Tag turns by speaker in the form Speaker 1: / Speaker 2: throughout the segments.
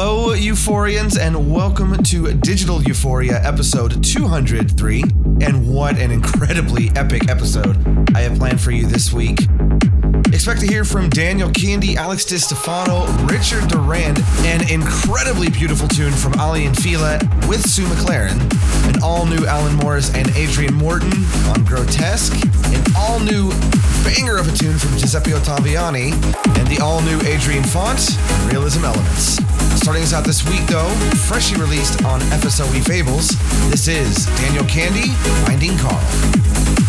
Speaker 1: Hello, Euphorians, and welcome to Digital Euphoria episode 203. And what an incredibly epic episode I have planned for you this week. Expect to hear from Daniel Kandi, Alex DiStefano, Richard Durand, an incredibly beautiful tune from Aly and Fila with Sue McLaren, an all new Alan Morris and Adrian Morton on Grotesque, an all new banger of a tune from Giuseppe Ottaviani, and the all new Adrian Font Realism Elements. Starting us out this week, though, freshly released on FSOE Fables, this is Daniel Kandi, Finding Carl.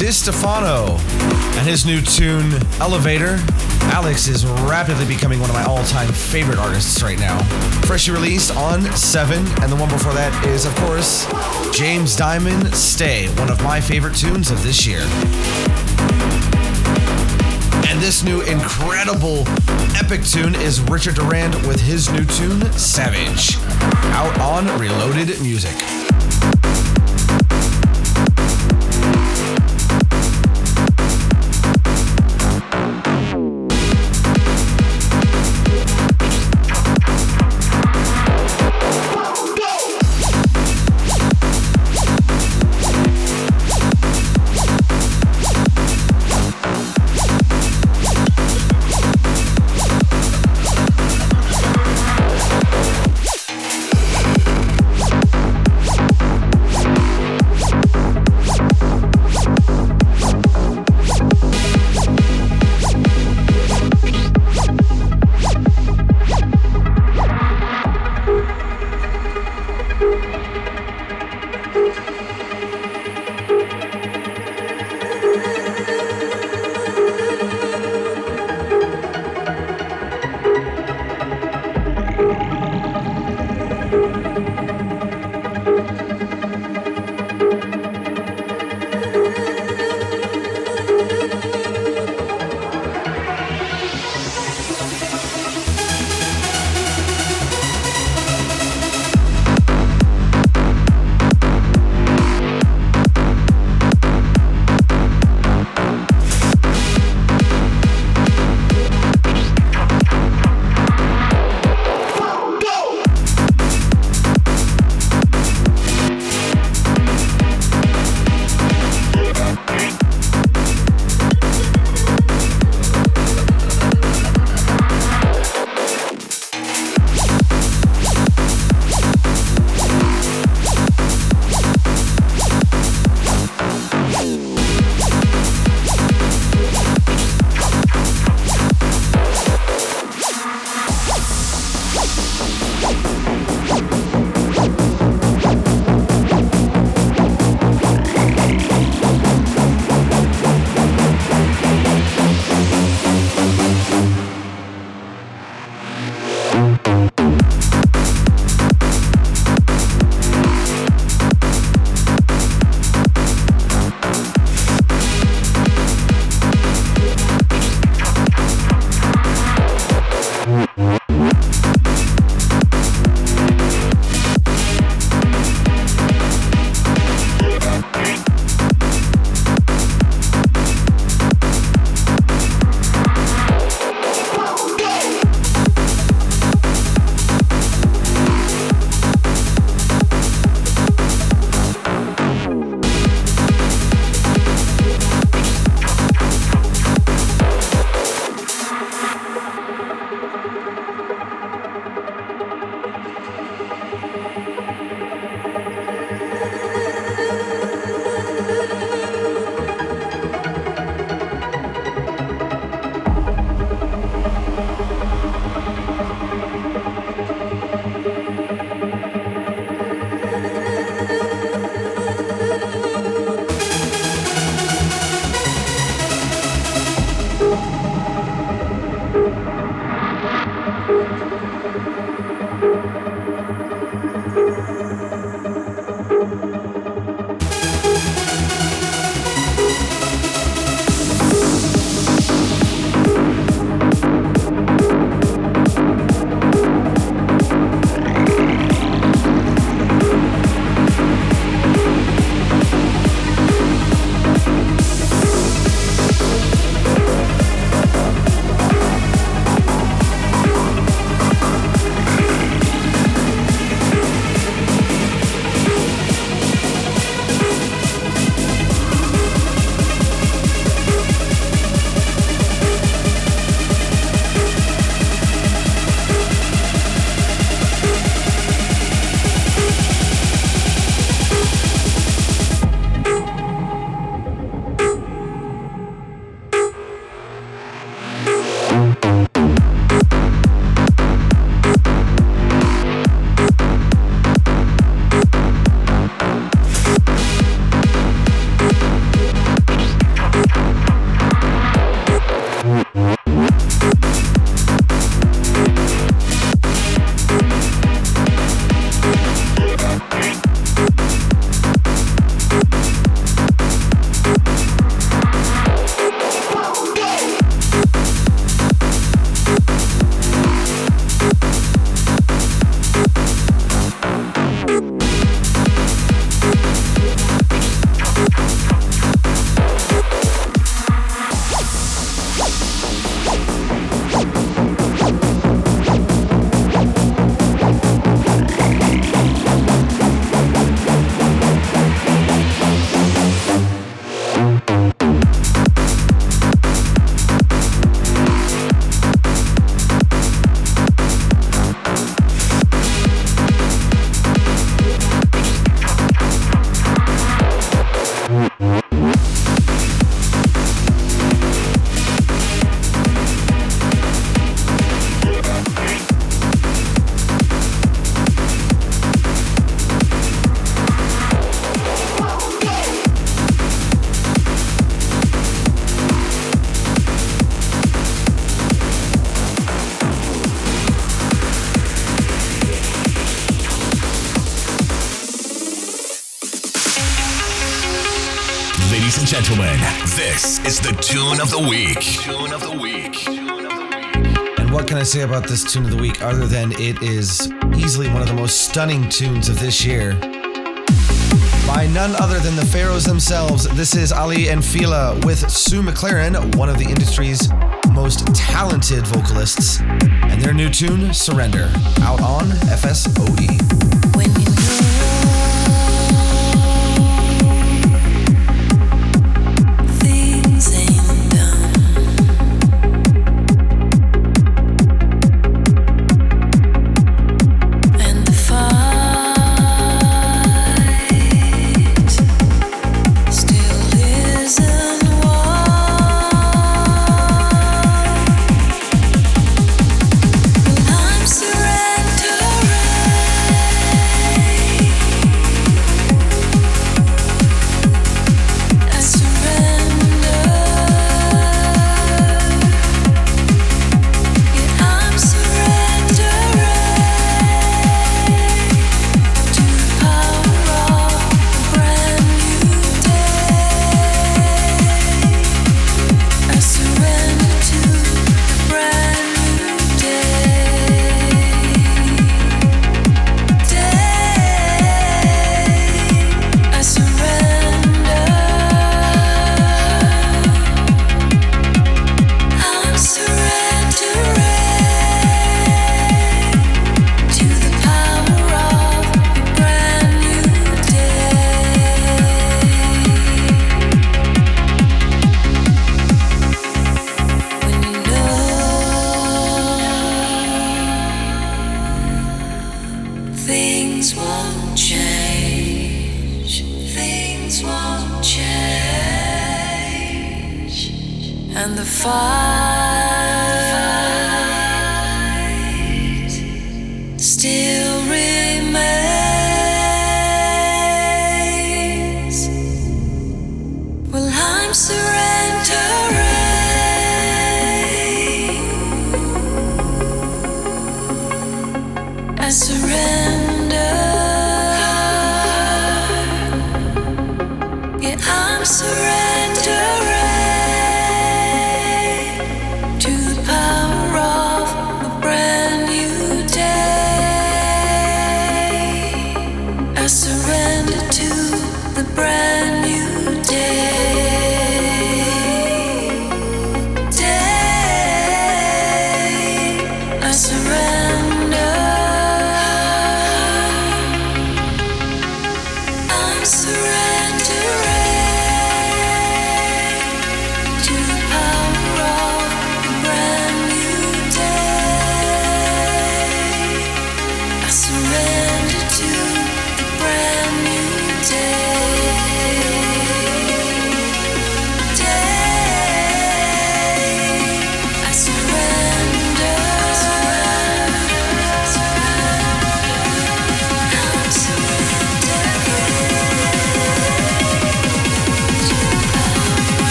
Speaker 1: Alex Stefano and his new tune, Elevator. Alex is rapidly becoming one of my all time favorite artists right now. Freshly released on 7, and the one before that is, of course, James Diamond Stay, one of my favorite tunes of this year. And this new incredible epic tune is Richard Durand with his new tune, Savage, out on Reloaded Music.
Speaker 2: say about this tune of the week other than it is easily one of the most stunning tunes of this year? By none other than the Pharaohs themselves, this is Aly and Fila with Sue McLaren, one of the industry's most talented vocalists, and their new tune, Surrender, out on FSOE.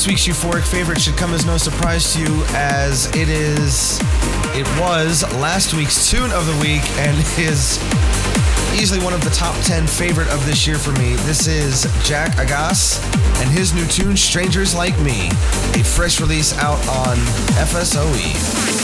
Speaker 3: This
Speaker 1: week's euphoric favorite should come as no surprise to you, as it is, it was last week's tune of the week and is easily one of the top 10 favorite of this year for me. This is Jak Aggas and his new tune, Strangers Like Me, a fresh release out on FSOE.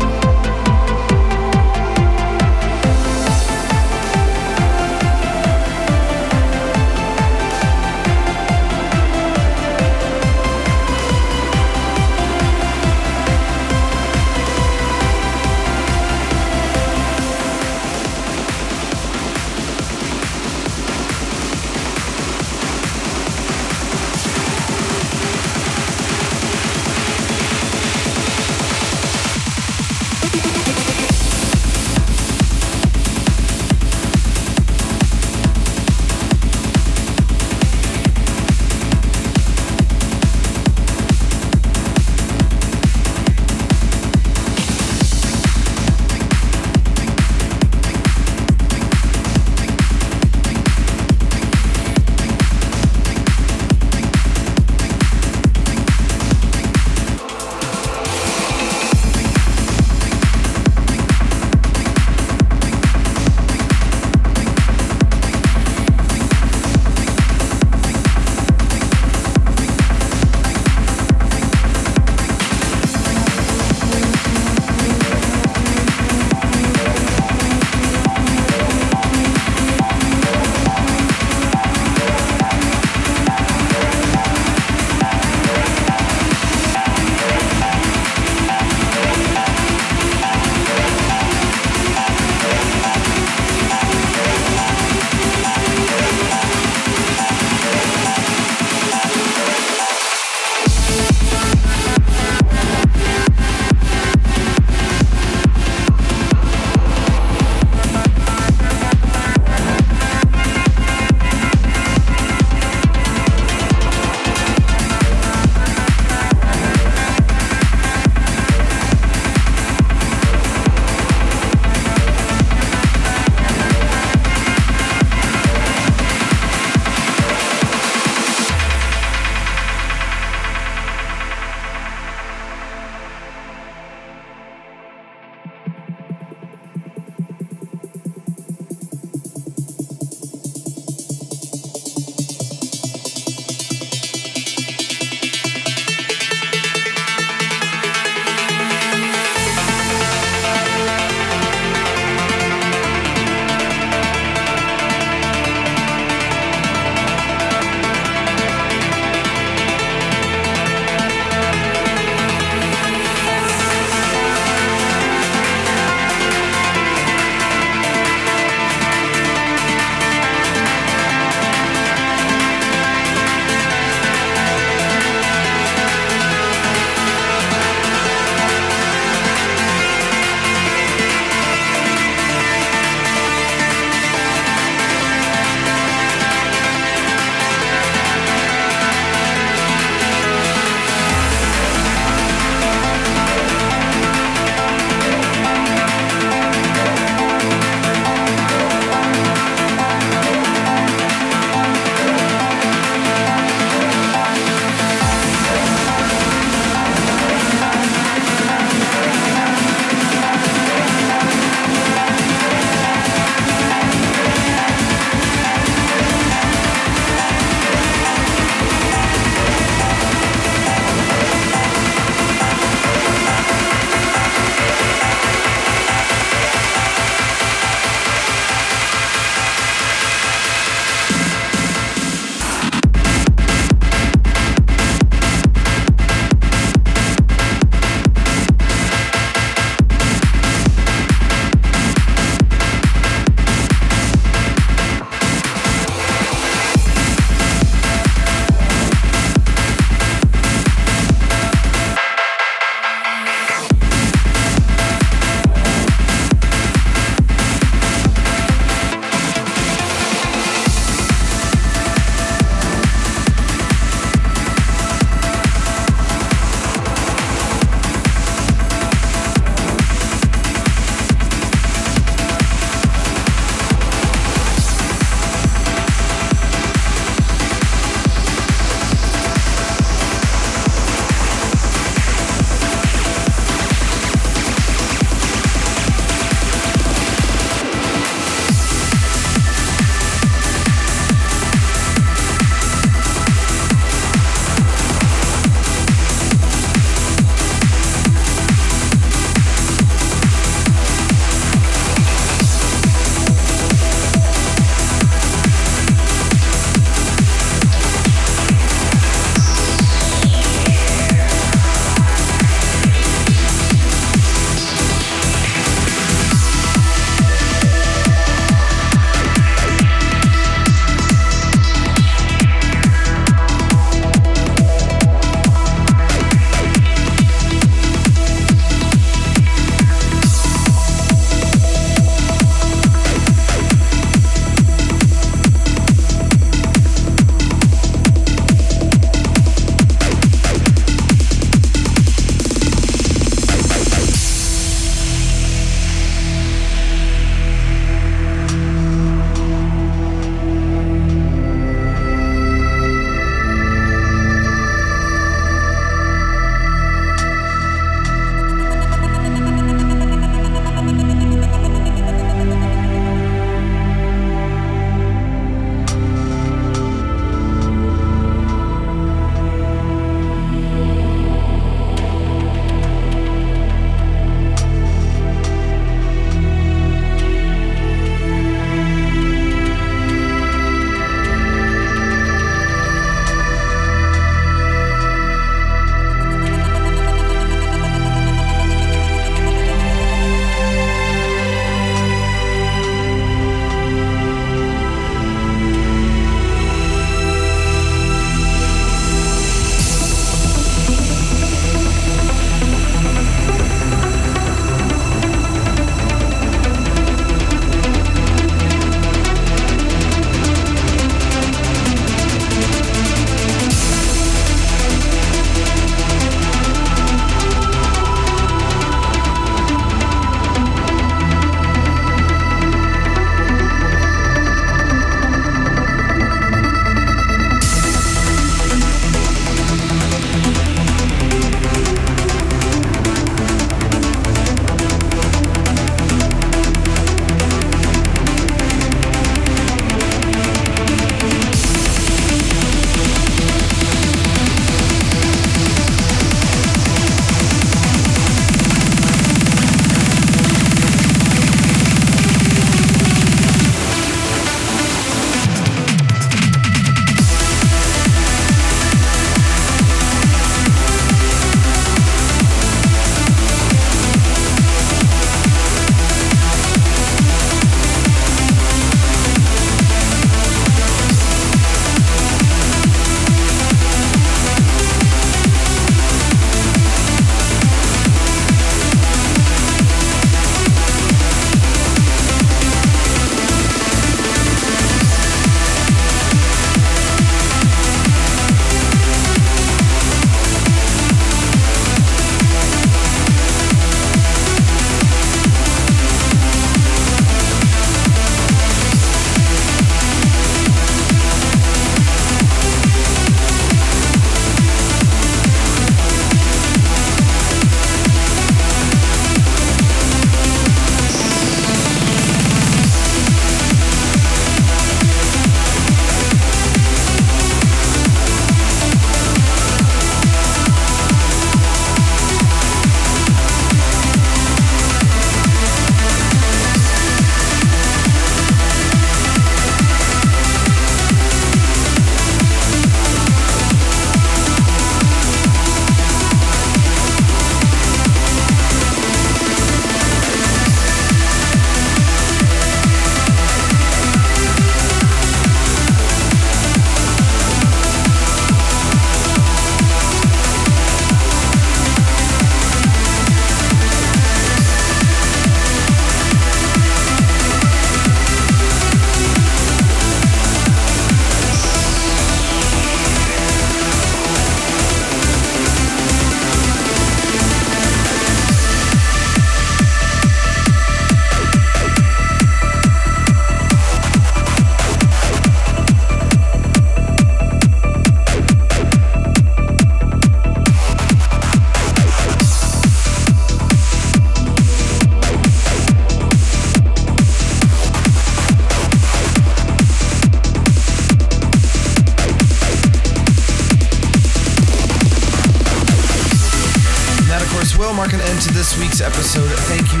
Speaker 1: Week's episode. Thank you,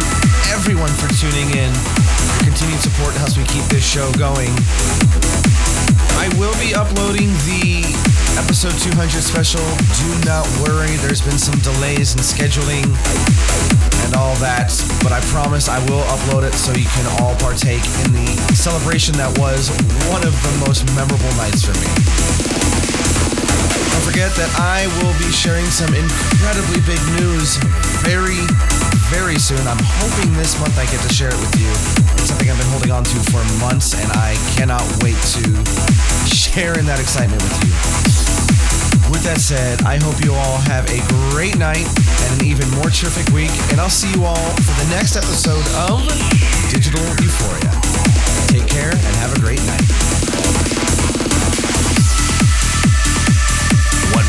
Speaker 1: everyone, for tuning in. Your continued support helps me keep this show going. I will be uploading the episode 200 special. Do not worry, there's been some delays in scheduling and all that, but I promise I will upload it so you can all partake in the celebration that was one of the most memorable nights for me. Forget that I will be sharing some incredibly big news very, very soon. I'm hoping this month I get to share it with you. It's something I've been holding on to for months, and I cannot wait to share in that excitement with you. With that said, I hope you all have a great night and an even more terrific week, and I'll see you all for the next episode of Digital Euphoria. Take care and have a great night.